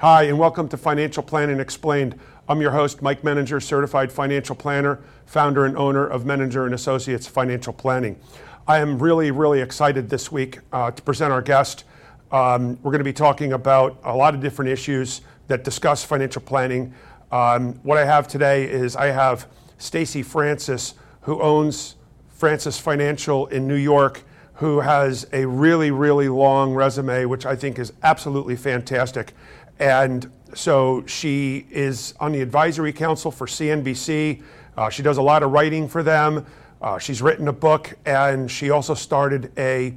Hi, and welcome to Financial Planning Explained. I'm your host, Mike Menninger, certified financial planner, founder and owner of Menninger and Associates Financial Planning. I am really, really excited this week uh, to present our guest. Um, we're going to be talking about a lot of different issues that discuss financial planning. Um, what I have today is I have Stacy Francis, who owns Francis Financial in New York, who has a really, really long resume, which I think is absolutely fantastic. And so she is on the advisory council for CNBC. Uh, she does a lot of writing for them. Uh, she's written a book, and she also started a,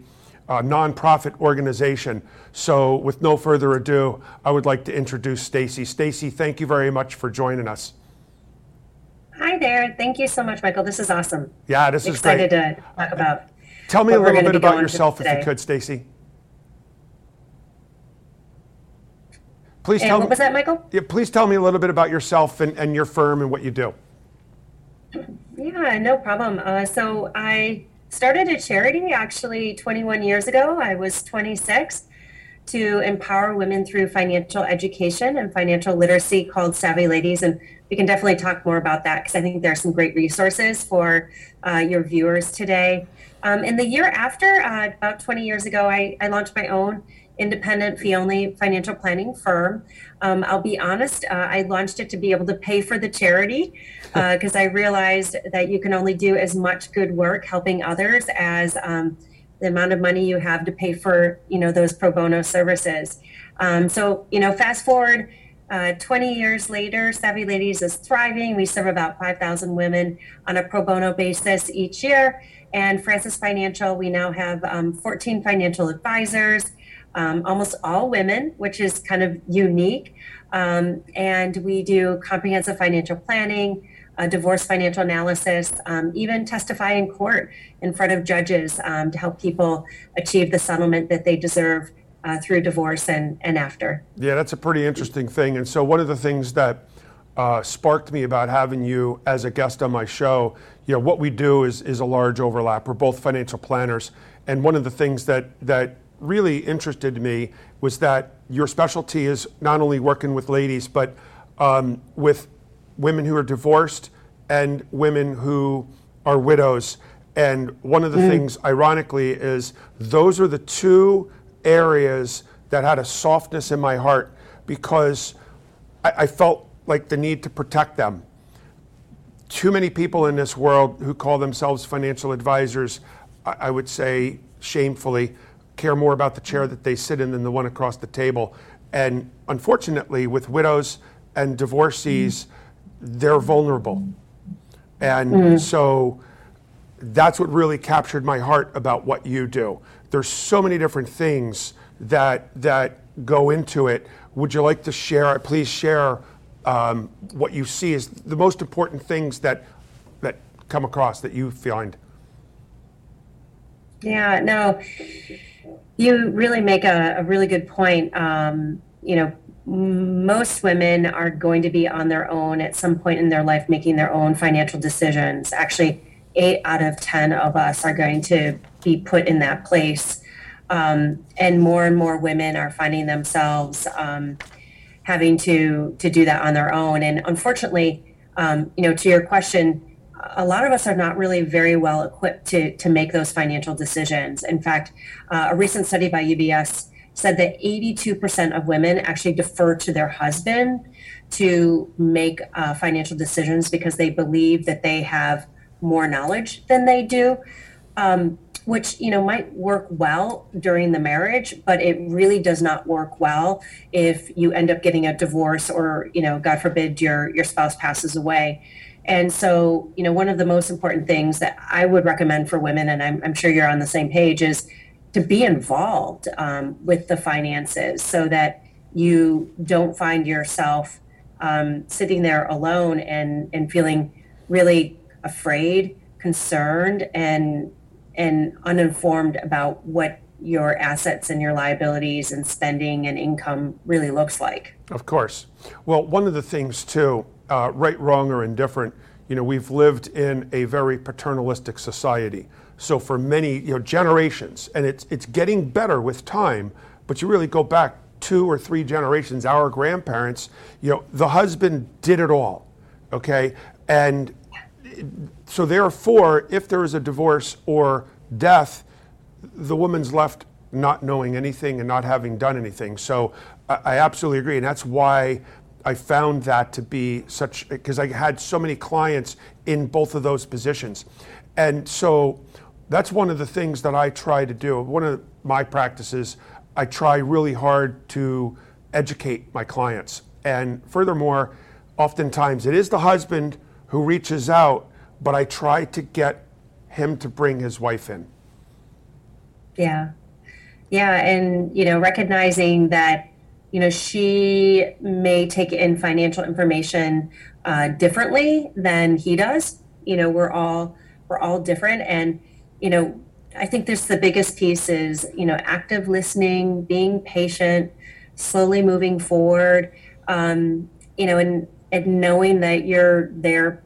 a nonprofit organization. So, with no further ado, I would like to introduce Stacy. Stacy, thank you very much for joining us. Hi there. Thank you so much, Michael. This is awesome. Yeah, this is excited great. Excited to talk about. Tell me a little bit about yourself, if you could, Stacy. Please and tell what me, was that, Michael? Yeah, please tell me a little bit about yourself and, and your firm and what you do. Yeah, no problem. Uh, so I started a charity actually 21 years ago. I was 26 to empower women through financial education and financial literacy called Savvy Ladies. And we can definitely talk more about that because I think there are some great resources for uh, your viewers today. Um, in the year after, uh, about 20 years ago, I, I launched my own independent fee only financial planning firm. Um, I'll be honest, uh, I launched it to be able to pay for the charity because uh, I realized that you can only do as much good work helping others as um, the amount of money you have to pay for you know those pro bono services. Um, so you know, fast forward. Uh, 20 years later, Savvy Ladies is thriving. We serve about 5,000 women on a pro bono basis each year. And Francis Financial, we now have um, 14 financial advisors um, almost all women, which is kind of unique. Um, and we do comprehensive financial planning, divorce financial analysis, um, even testify in court in front of judges um, to help people achieve the settlement that they deserve uh, through divorce and, and after. Yeah, that's a pretty interesting thing. And so, one of the things that uh, sparked me about having you as a guest on my show, you know, what we do is, is a large overlap. We're both financial planners. And one of the things that, that really interested me was that your specialty is not only working with ladies, but um, with women who are divorced and women who are widows. And one of the mm. things, ironically, is those are the two areas that had a softness in my heart because I, I felt like the need to protect them. Too many people in this world who call themselves financial advisors, I, I would say shamefully, care more about the chair that they sit in than the one across the table. And unfortunately, with widows and divorcees, they're vulnerable. And mm. so that's what really captured my heart about what you do. There's so many different things that that go into it. Would you like to share? Please share um, what you see as the most important things that that come across that you find. Yeah. No you really make a, a really good point. Um, you know, most women are going to be on their own at some point in their life making their own financial decisions. Actually, eight out of 10 of us are going to be put in that place. Um, and more and more women are finding themselves um, having to, to do that on their own. And unfortunately, um, you know, to your question, a lot of us are not really very well equipped to, to make those financial decisions. In fact, uh, a recent study by UBS said that 82% of women actually defer to their husband to make uh, financial decisions because they believe that they have more knowledge than they do. Um, which you know might work well during the marriage but it really does not work well if you end up getting a divorce or you know god forbid your your spouse passes away and so, you know, one of the most important things that I would recommend for women, and I'm, I'm sure you're on the same page, is to be involved um, with the finances so that you don't find yourself um, sitting there alone and, and feeling really afraid, concerned, and and uninformed about what your assets and your liabilities and spending and income really looks like. Of course. Well, one of the things too uh, right, wrong, or indifferent, you know, we've lived in a very paternalistic society. So for many, you know, generations, and it's it's getting better with time. But you really go back two or three generations, our grandparents, you know, the husband did it all, okay, and so therefore, if there is a divorce or death, the woman's left not knowing anything and not having done anything. So I, I absolutely agree, and that's why I found that to be such because I had so many clients in both of those positions, and so that's one of the things that I try to do. One of my practices, I try really hard to educate my clients, and furthermore, oftentimes it is the husband who reaches out, but I try to get him to bring his wife in. Yeah. Yeah. And, you know, recognizing that, you know, she may take in financial information uh, differently than he does. You know, we're all, we're all different. And, you know, I think there's the biggest piece is, you know, active listening, being patient, slowly moving forward, um, you know, and, and knowing that you're there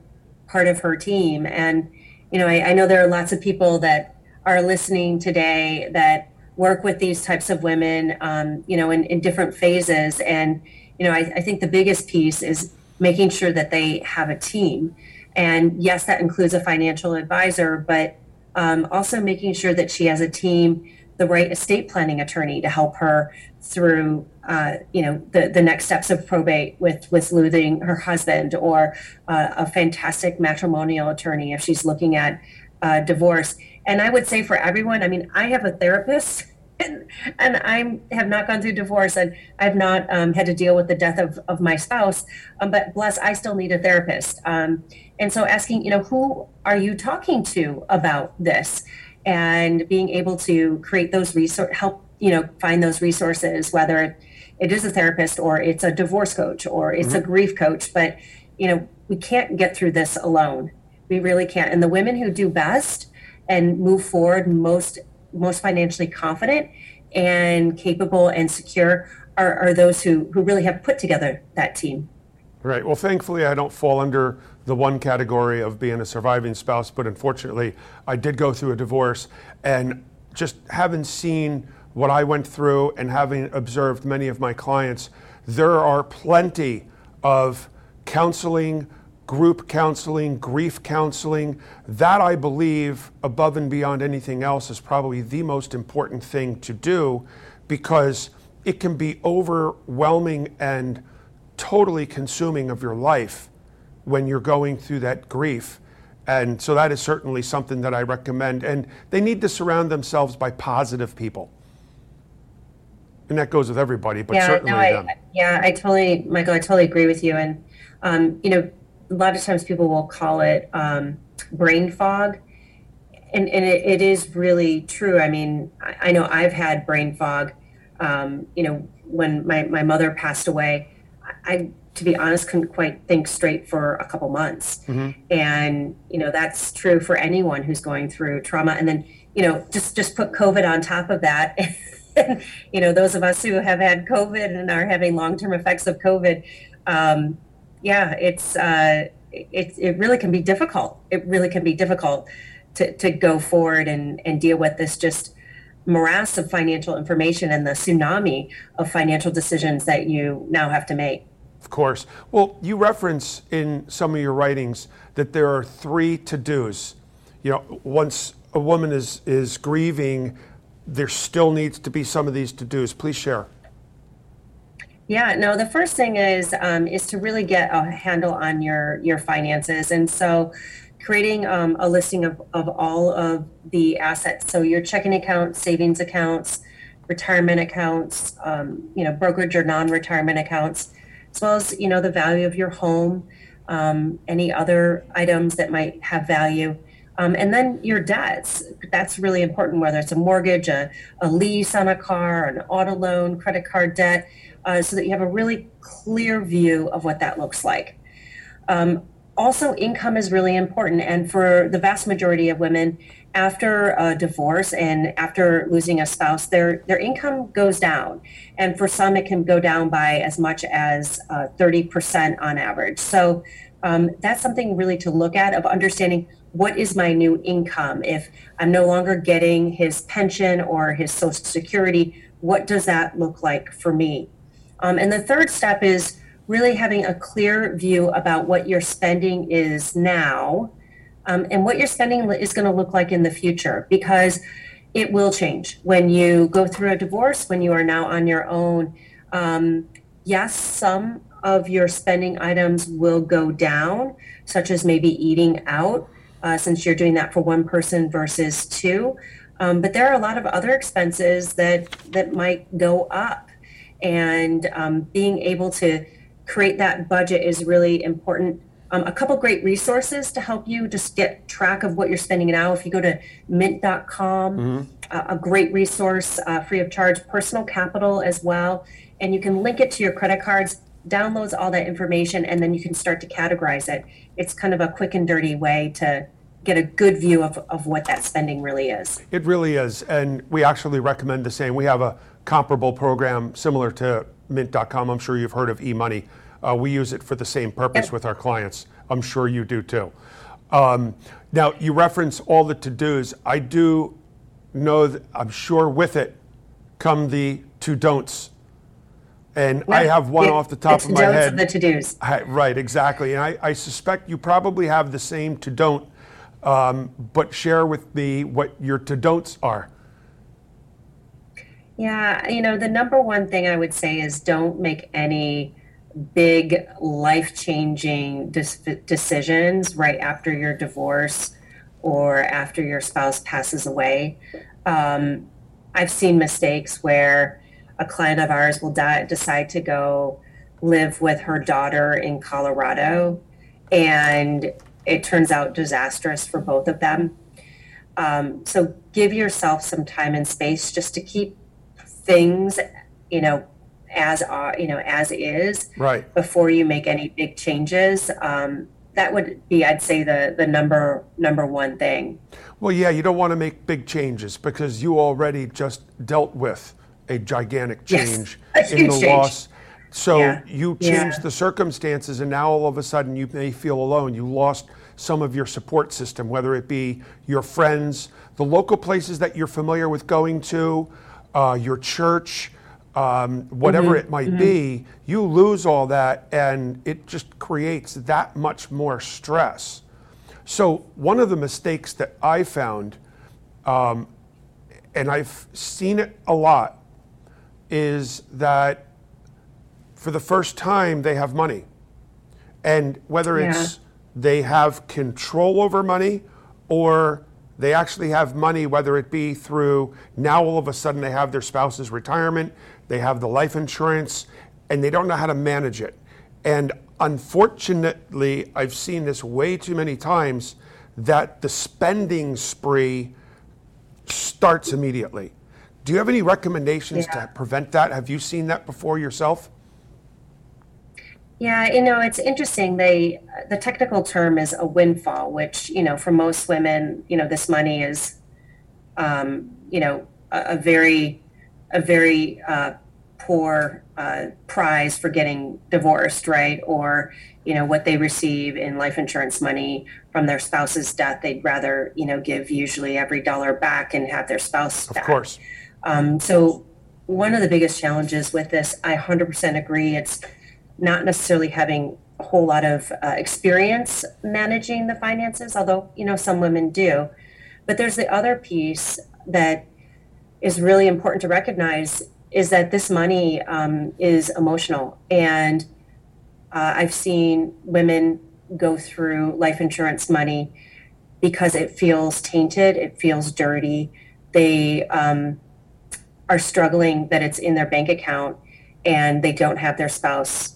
part of her team. And, you know, I, I know there are lots of people that are listening today that work with these types of women, um, you know, in, in, different phases. And, you know, I, I, think the biggest piece is making sure that they have a team. And yes, that includes a financial advisor, but um, also making sure that she has a team, the right estate planning attorney to help her through, uh, you know, the, the next steps of probate with, with losing her husband or uh, a fantastic matrimonial attorney if she's looking at uh, divorce and I would say for everyone, I mean, I have a therapist and, and I have not gone through divorce and I've not um, had to deal with the death of, of my spouse. Um, but bless, I still need a therapist. Um, and so asking, you know, who are you talking to about this? And being able to create those resources, help, you know, find those resources, whether it is a therapist or it's a divorce coach or it's mm-hmm. a grief coach. But, you know, we can't get through this alone. We really can't. And the women who do best and move forward most most financially confident and capable and secure are, are those who, who really have put together that team. Right. Well, thankfully, I don't fall under the one category of being a surviving spouse, but unfortunately, I did go through a divorce. And just having seen what I went through and having observed many of my clients, there are plenty of counseling, group counseling, grief counseling. That, I believe, above and beyond anything else, is probably the most important thing to do because it can be overwhelming and totally consuming of your life when you're going through that grief. And so that is certainly something that I recommend. And they need to surround themselves by positive people. And that goes with everybody, but yeah, certainly no, I, them. Yeah, I totally, Michael, I totally agree with you. And, um, you know, a lot of times people will call it um, brain fog. And, and it, it is really true. I mean, I, I know I've had brain fog. Um, you know, when my, my mother passed away, I, to be honest, couldn't quite think straight for a couple months. Mm-hmm. And, you know, that's true for anyone who's going through trauma. And then, you know, just, just put COVID on top of that. you know, those of us who have had COVID and are having long-term effects of COVID, um, yeah, it's uh, it it really can be difficult. It really can be difficult to to go forward and and deal with this just morass of financial information and the tsunami of financial decisions that you now have to make. Of course. Well, you reference in some of your writings that there are three to dos. You know, once a woman is is grieving, there still needs to be some of these to dos. Please share. Yeah, no, the first thing is um, is to really get a handle on your your finances. And so creating um, a listing of, of all of the assets. So your checking account, savings accounts, retirement accounts, um, you know, brokerage or non-retirement accounts, as well as, you know, the value of your home, um, any other items that might have value. Um, and then your debts. That's really important, whether it's a mortgage, a, a lease on a car, an auto loan, credit card debt uh, so that you have a really clear view of what that looks like. Um, also, income is really important. And for the vast majority of women, after a divorce and after losing a spouse, their, their income goes down. And for some, it can go down by as much as uh, 30% on average. So um, that's something really to look at of understanding what is my new income? If I'm no longer getting his pension or his social security, what does that look like for me? Um, and the third step is really having a clear view about what your spending is now um, and what your spending is going to look like in the future because it will change when you go through a divorce, when you are now on your own. Um, yes, some of your spending items will go down, such as maybe eating out, uh, since you're doing that for one person versus two. Um, but there are a lot of other expenses that that might go up, and um, being able to create that budget is really important. Um, a couple great resources to help you just get track of what you're spending now. If you go to mint.com, mm-hmm. uh, a great resource, uh, free of charge, personal capital as well. And you can link it to your credit cards, downloads all that information, and then you can start to categorize it. It's kind of a quick and dirty way to get a good view of, of what that spending really is. It really is. And we actually recommend the same. We have a comparable program similar to mint.com. I'm sure you've heard of eMoney. Uh, we use it for the same purpose with our clients. I'm sure you do too. Um, now, you reference all the to dos. I do know that I'm sure with it come the to don'ts. And I have one off the top of my head. The to dos. Right, exactly. And I, I, suspect you probably have the same to don't, um, but share with me what your to don'ts are. Yeah, you know, the number one thing I would say is don't make any big life changing decisions right after your divorce or after your spouse passes away. Um, I've seen mistakes where a client of ours will decide to go live with her daughter in Colorado, and it turns out disastrous for both of them. Um, so give yourself some time and space just to keep things, you know, as are, you know, as is. Right. Before you make any big changes. Um, that would be, I'd say, the the number number one thing. Well, yeah, you don't want to make big changes because you already just dealt with a gigantic change yes, in the change. loss. So yeah. you changed yeah. the circumstances, and now all of a sudden you may feel alone. You lost some of your support system, whether it be your friends, the local places that you're familiar with going to, uh, your church, um, whatever mm-hmm. it might mm-hmm. be, you lose all that and it just creates that much more stress. So, one of the mistakes that I found, um, and I've seen it a lot, is that for the first time they have money. And whether yeah. it's they have control over money or they actually have money, whether it be through now all of a sudden they have their spouse's retirement, they have the life insurance, and they don't know how to manage it. And unfortunately, I've seen this way too many times that the spending spree starts immediately. Do you have any recommendations yeah. to prevent that? Have you seen that before yourself? Yeah, you know, it's interesting. They the technical term is a windfall, which you know, for most women, you know, this money is, um, you know, a, a very, a very uh, poor uh, prize for getting divorced, right? Or you know, what they receive in life insurance money from their spouse's death, they'd rather you know give usually every dollar back and have their spouse. Back. Of back. course. Um, so one of the biggest challenges with this, I 100% agree. It's not necessarily having a whole lot of uh, experience managing the finances, although, you know, some women do. But there's the other piece that is really important to recognize is that this money um, is emotional. And uh, I've seen women go through life insurance money because it feels tainted, it feels dirty. They um, are struggling that it's in their bank account and they don't have their spouse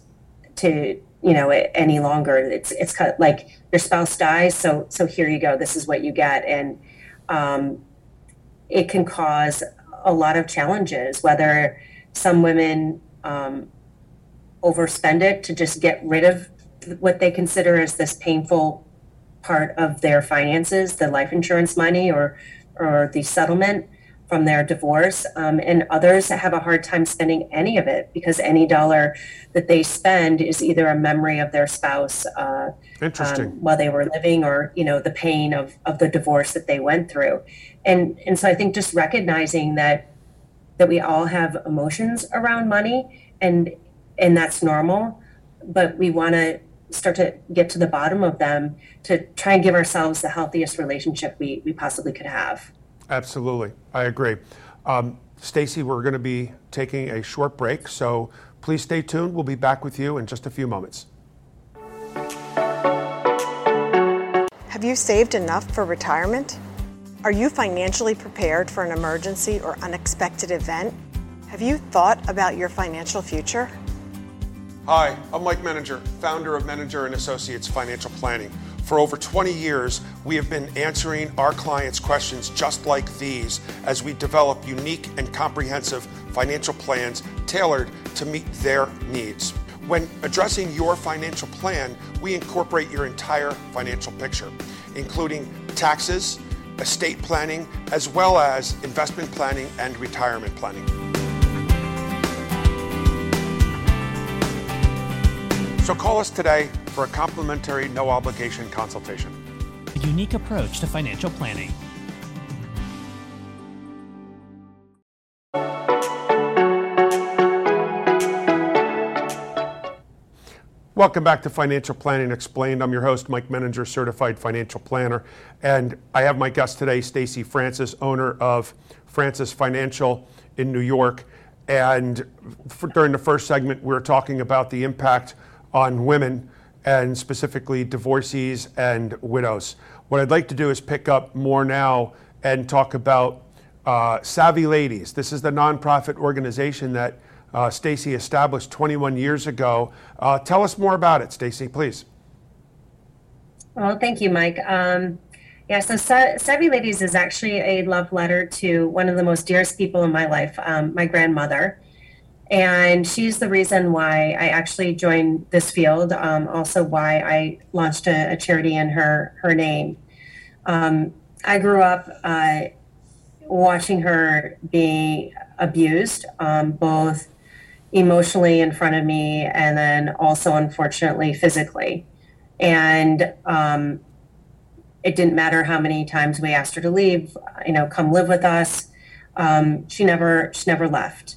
to you know any longer. It's it's kind of like your spouse dies so so here you go this is what you get. And um, it can cause a lot of challenges whether some women um, overspend it to just get rid of what they consider as this painful part of their finances, the life insurance money or or the settlement from their divorce, um, and others have a hard time spending any of it because any dollar that they spend is either a memory of their spouse uh, Interesting. um, while they were living, or you know the pain of of the divorce that they went through, and and so I think just recognizing that that we all have emotions around money, and and that's normal, but we want to start to get to the bottom of them to try and give ourselves the healthiest relationship we, we possibly could have. Absolutely. I agree. Um, Stacy, we're going to be taking a short break, so please stay tuned. We'll be back with you in just a few moments. Have you saved enough for retirement? Are you financially prepared for an emergency or unexpected event? Have you thought about your financial future? Hi, I'm Mike Menninger, founder of Menninger and Associates Financial Planning. For over 20 years, we have been answering our clients' questions just like these as we develop unique and comprehensive financial plans tailored to meet their needs. When addressing your financial plan, we incorporate your entire financial picture, including taxes, estate planning, as well as investment planning and retirement planning. So call us today for a complimentary, no obligation consultation. A unique approach to financial planning. Welcome back to Financial Planning Explained. I'm your host, Mike Menninger, certified financial planner, and I have my guest today, Stacy Francis, owner of Francis Financial in New York. And for, during the first segment, we were talking about the impact on women and specifically divorcees and widows. What I'd like to do is pick up more now and talk about uh, Savvy Ladies. This is the nonprofit organization that uh, Stacy established 21 years ago. Uh, tell us more about it, Stacy, please. Well, thank you, Mike. Um, yeah, so Sa- Savvy Ladies is actually a love letter to one of the most dearest people in my life, um, my grandmother. And she's the reason why I actually joined this field. Um, also, why I launched a, a, charity in her her name. Um, I grew up uh, watching her be abused, um, both emotionally in front of me, and then also, unfortunately, physically. And um, it didn't matter how many times we asked her to leave. You know, come live with us. Um, she never she never left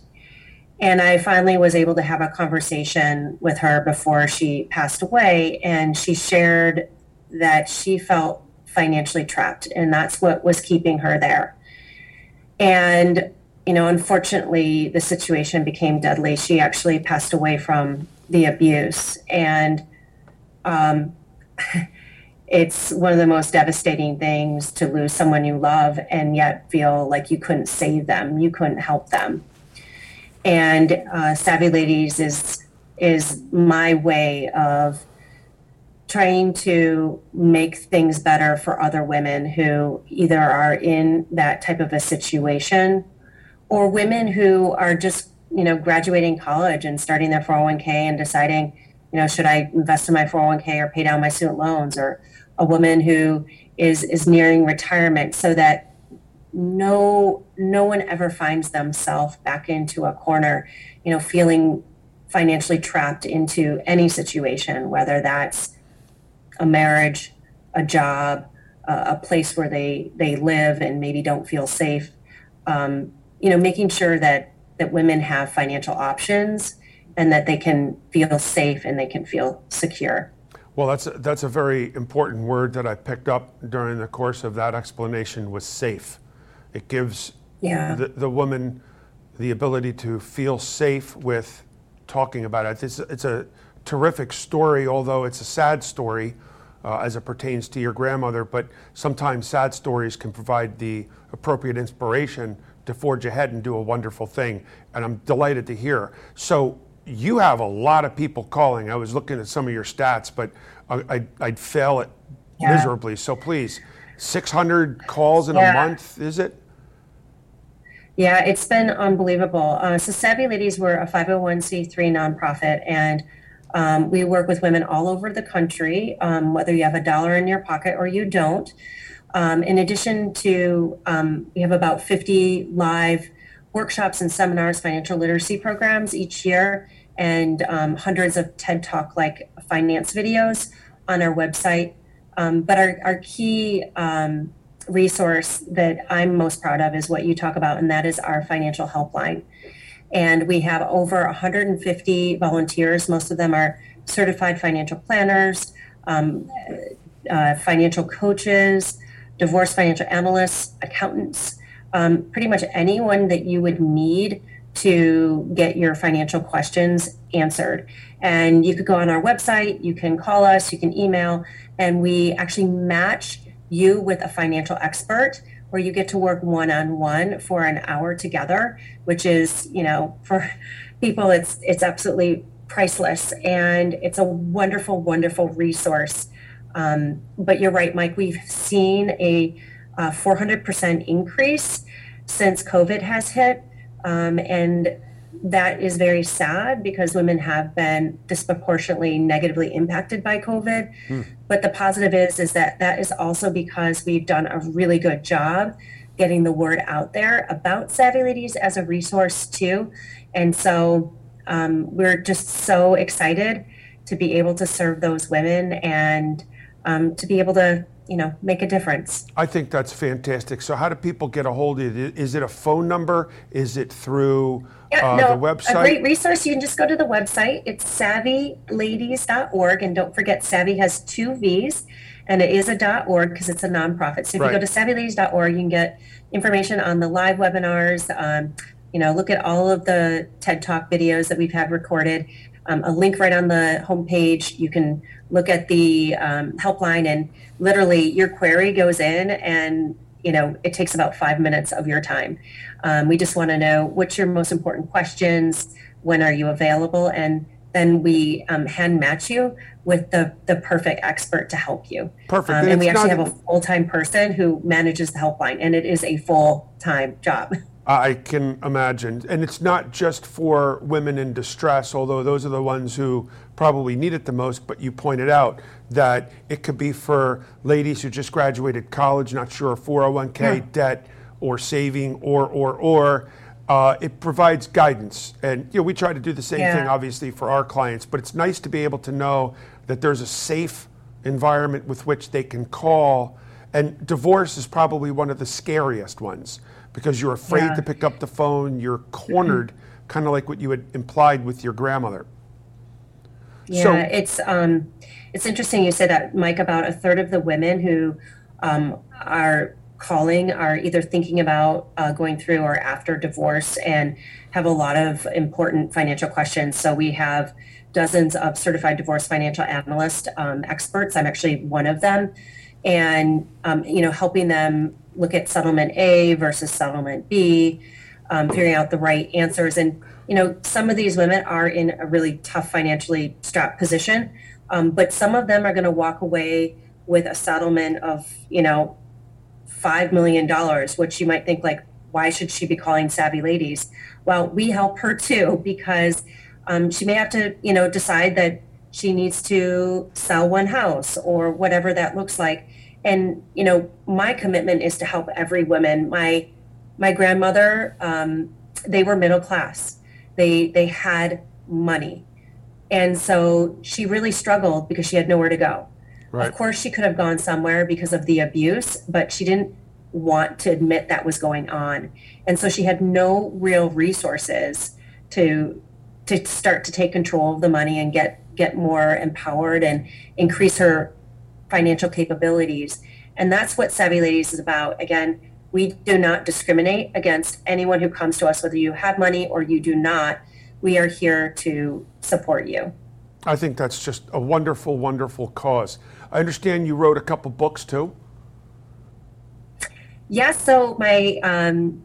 and I finally was able to have a conversation with her before she passed away. And she shared that she felt financially trapped, and that's what was keeping her there. And, you know, unfortunately, the situation became deadly. She actually passed away from the abuse. And, um, it's one of the most devastating things to lose someone you love and yet feel like you couldn't save them, you couldn't help them and uh, Savvy Ladies is is my way of trying to make things better for other women who either are in that type of a situation or women who are just you know graduating college and starting their 401k and deciding you know should i invest in my 401k or pay down my student loans? Or a woman who is is nearing retirement so that no no one ever finds themselves back into a corner you know feeling financially trapped into any situation whether that's a marriage a job a place where they they live and maybe don't feel safe. Um, you know making sure that that women have financial options and that they can feel safe and they can feel secure. Well that's a, that's a very important word that i picked up during the course of that explanation was safe it gives yeah. the, the woman the ability to feel safe with talking about it. It's, it's a terrific story, although it's a sad story uh, as it pertains to your grandmother. But sometimes sad stories can provide the appropriate inspiration to forge ahead and do a wonderful thing. And I'm delighted to hear. So you have a lot of people calling. I was looking at some of your stats, but I, would fail it yeah. miserably. So please, 600 calls in yeah. a month, is it? Yeah, it's been unbelievable. Uh, so Savvy Ladies were a 501c3 nonprofit, and Um, we work with women all over the country, um, whether you have a dollar in your pocket or you don't. Um, in addition to, um, we have about 50 live workshops and seminars, financial literacy programs each year, and um, hundreds of TED Talk like finance videos on our website. Um, but our, our key resource that I'm most proud of is what you talk about, and that is our financial helpline. And we have over 150 volunteers. Most of them are certified financial planners, um, uh, financial coaches, divorce financial analysts, accountants, um, pretty much anyone that you would need to get your financial questions answered. And you could go on our website, you can call us, you can email, and we actually match you with a financial expert where you get to work one on one for an hour together, which is, you know, for people, it's it's absolutely priceless, and it's a wonderful, wonderful resource. Um, but you're right, Mike. We've seen a uh, 400% increase since COVID has hit. Um, and that is very sad because women have been disproportionately negatively impacted by COVID. Hmm. But the positive is is that that is also because we've done a really good job getting the word out there about Savvy Ladies as a resource too. And so um, we're just so excited to be able to serve those women and um, to be able to you know make a difference i think that's fantastic so how do people get a hold of it is it a phone number is it through yeah, uh, no, the website a great resource you can just go to the website it's savvyladies.org and don't forget savvy has two v's and it is a .org because it's a nonprofit so if right. you go to savvyladies.org you can get information on the live webinars um, you know look at all of the ted talk videos that we've had recorded um, a link right on the homepage. You can look at the um, helpline, and literally your query goes in, and you know it takes about five minutes of your time. Um, we just want to know what's your most important questions, when are you available, and then we um, hand match you with the the perfect expert to help you. Perfect. Um, and, and we actually have a full time person who manages the helpline, and it is a full time job. I can imagine. And it's not just for women in distress, although those are the ones who probably need it the most. But you pointed out that it could be for ladies who just graduated college, not sure 401k yeah. debt or saving or, or, or. Uh, it provides guidance. And you know, we try to do the same yeah. thing, obviously, for our clients. But it's nice to be able to know that there's a safe environment with which they can call. And divorce is probably one of the scariest ones because you're afraid yeah. to pick up the phone. You're cornered, kind of like what you had implied with your grandmother. Yeah, so, it's um, it's interesting you said that, Mike. About a third of the women who um, are calling are either thinking about uh, going through or after divorce and have a lot of important financial questions. So we have dozens of certified divorce financial analyst um, experts. I'm actually one of them, and um, you know, helping them look at settlement A versus settlement B, um, figuring out the right answers. And, you know, some of these women are in a really tough financially strapped position, um, but some of them are going to walk away with a settlement of, you know, $5 million, which you might think like, why should she be calling Savvy Ladies? Well, we help her too because um, she may have to, you know, decide that she needs to sell one house or whatever that looks like. And you know my commitment is to help every woman. My my grandmother um, they were middle class. They they had money. And so she really struggled because she had nowhere to go. Right. of course she could have gone somewhere because of the abuse but she didn't want to admit that was going on. And so she had no real resources to to start to take control of the money and get get more empowered and increase her financial capabilities. And that's what Savvy Ladies is about. Again, we do not discriminate against anyone who comes to us, whether you have money or you do not. We are here to support you. I think that's just a wonderful, wonderful cause. I understand you wrote a couple books too. Yes, yeah, so my um,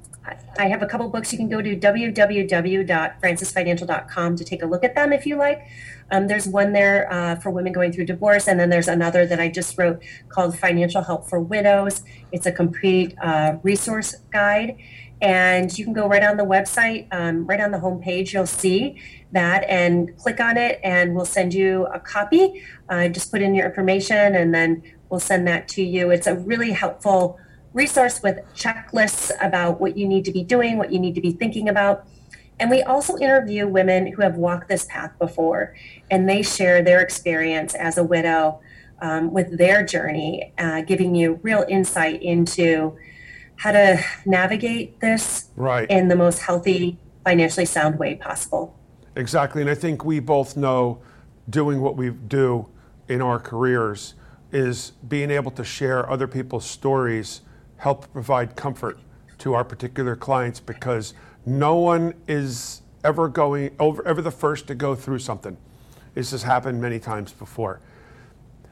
I have a couple books. You can go to www.francisfinancial.com to take a look at them if you like. Um, there's one there uh, for women going through divorce, and then there's another that I just wrote called Financial Help for Widows. It's a complete uh, resource guide. And you can go right on the website, um, right on the homepage, you'll see that and click on it, and we'll send you a copy. Uh, just put in your information, and then we'll send that to you. It's a really helpful resource with checklists about what you need to be doing, what you need to be thinking about. And we also interview women who have walked this path before, and they share their experience as a widow um, with their journey, uh, giving you real insight into how to navigate this Right. in the most healthy, financially sound way possible. Exactly. And I think we both know doing what we do in our careers is being able to share other people's stories, help provide comfort to our particular clients because no one is ever going over ever the first to go through something. This has happened many times before.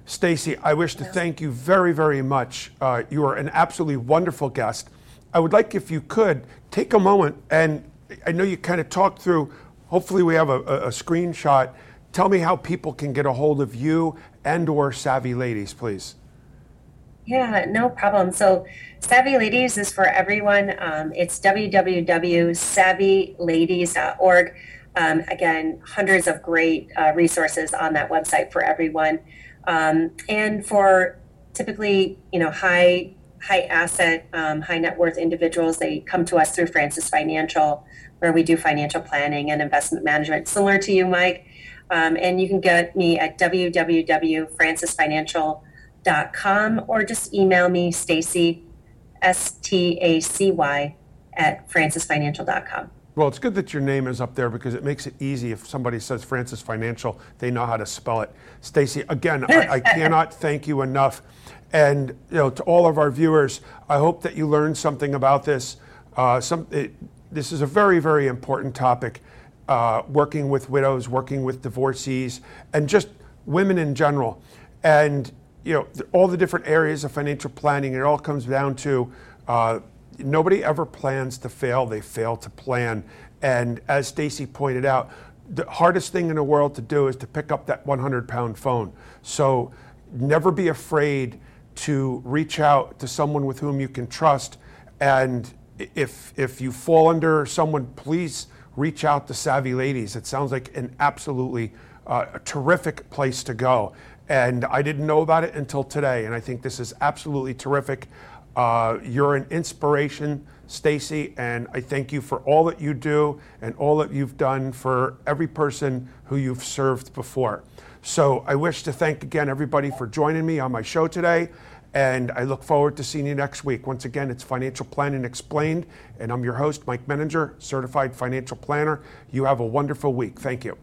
Stacy, I wish to thank you very, very much. Uh, you are an absolutely wonderful guest. I would like if you could take a moment and I know you kind of talked through. Hopefully, we have a, a, a screenshot. Tell me how people can get a hold of you and/or Savvy Ladies, please. Yeah, no problem. So, Savvy Ladies is for everyone. Um, it's www.savvyladies.org. Um, again, hundreds of great uh, resources on that website for everyone. Um, and for typically, you know, high high asset, um, high net worth individuals, they come to us through Francis Financial, where we do financial planning and investment management, similar to you, Mike. Um, and you can get me at www.francisfinancial.com or just email me, Stacy, S T A C Y, at francisfinancial.com. Well, it's good that your name is up there because it makes it easy if somebody says Francis Financial, they know how to spell it. Stacy, again, I, I cannot thank you enough. And you know, to all of our viewers, I hope that you learned something about this. Uh, some, it, this is a very, very important topic. Uh, working with widows, working with divorcees, and just women in general. And you know, all the different areas of financial planning. It all comes down to uh, nobody ever plans to fail; they fail to plan. And as Stacy pointed out, the hardest thing in the world to do is to pick up that 100-pound phone. So never be afraid to reach out to someone with whom you can trust. And if if you fall under someone, please reach out to Savvy Ladies. It sounds like an absolutely uh, terrific place to go. And I didn't know about it until today, and I think this is absolutely terrific. Uh, you're an inspiration, Stacy, and I thank you for all that you do and all that you've done for every person who you've served before. So I wish to thank again everybody for joining me on my show today. And I look forward to seeing you next week. Once again, it's Financial Planning Explained, and I'm your host, Mike Menninger, certified financial planner. You have a wonderful week. Thank you.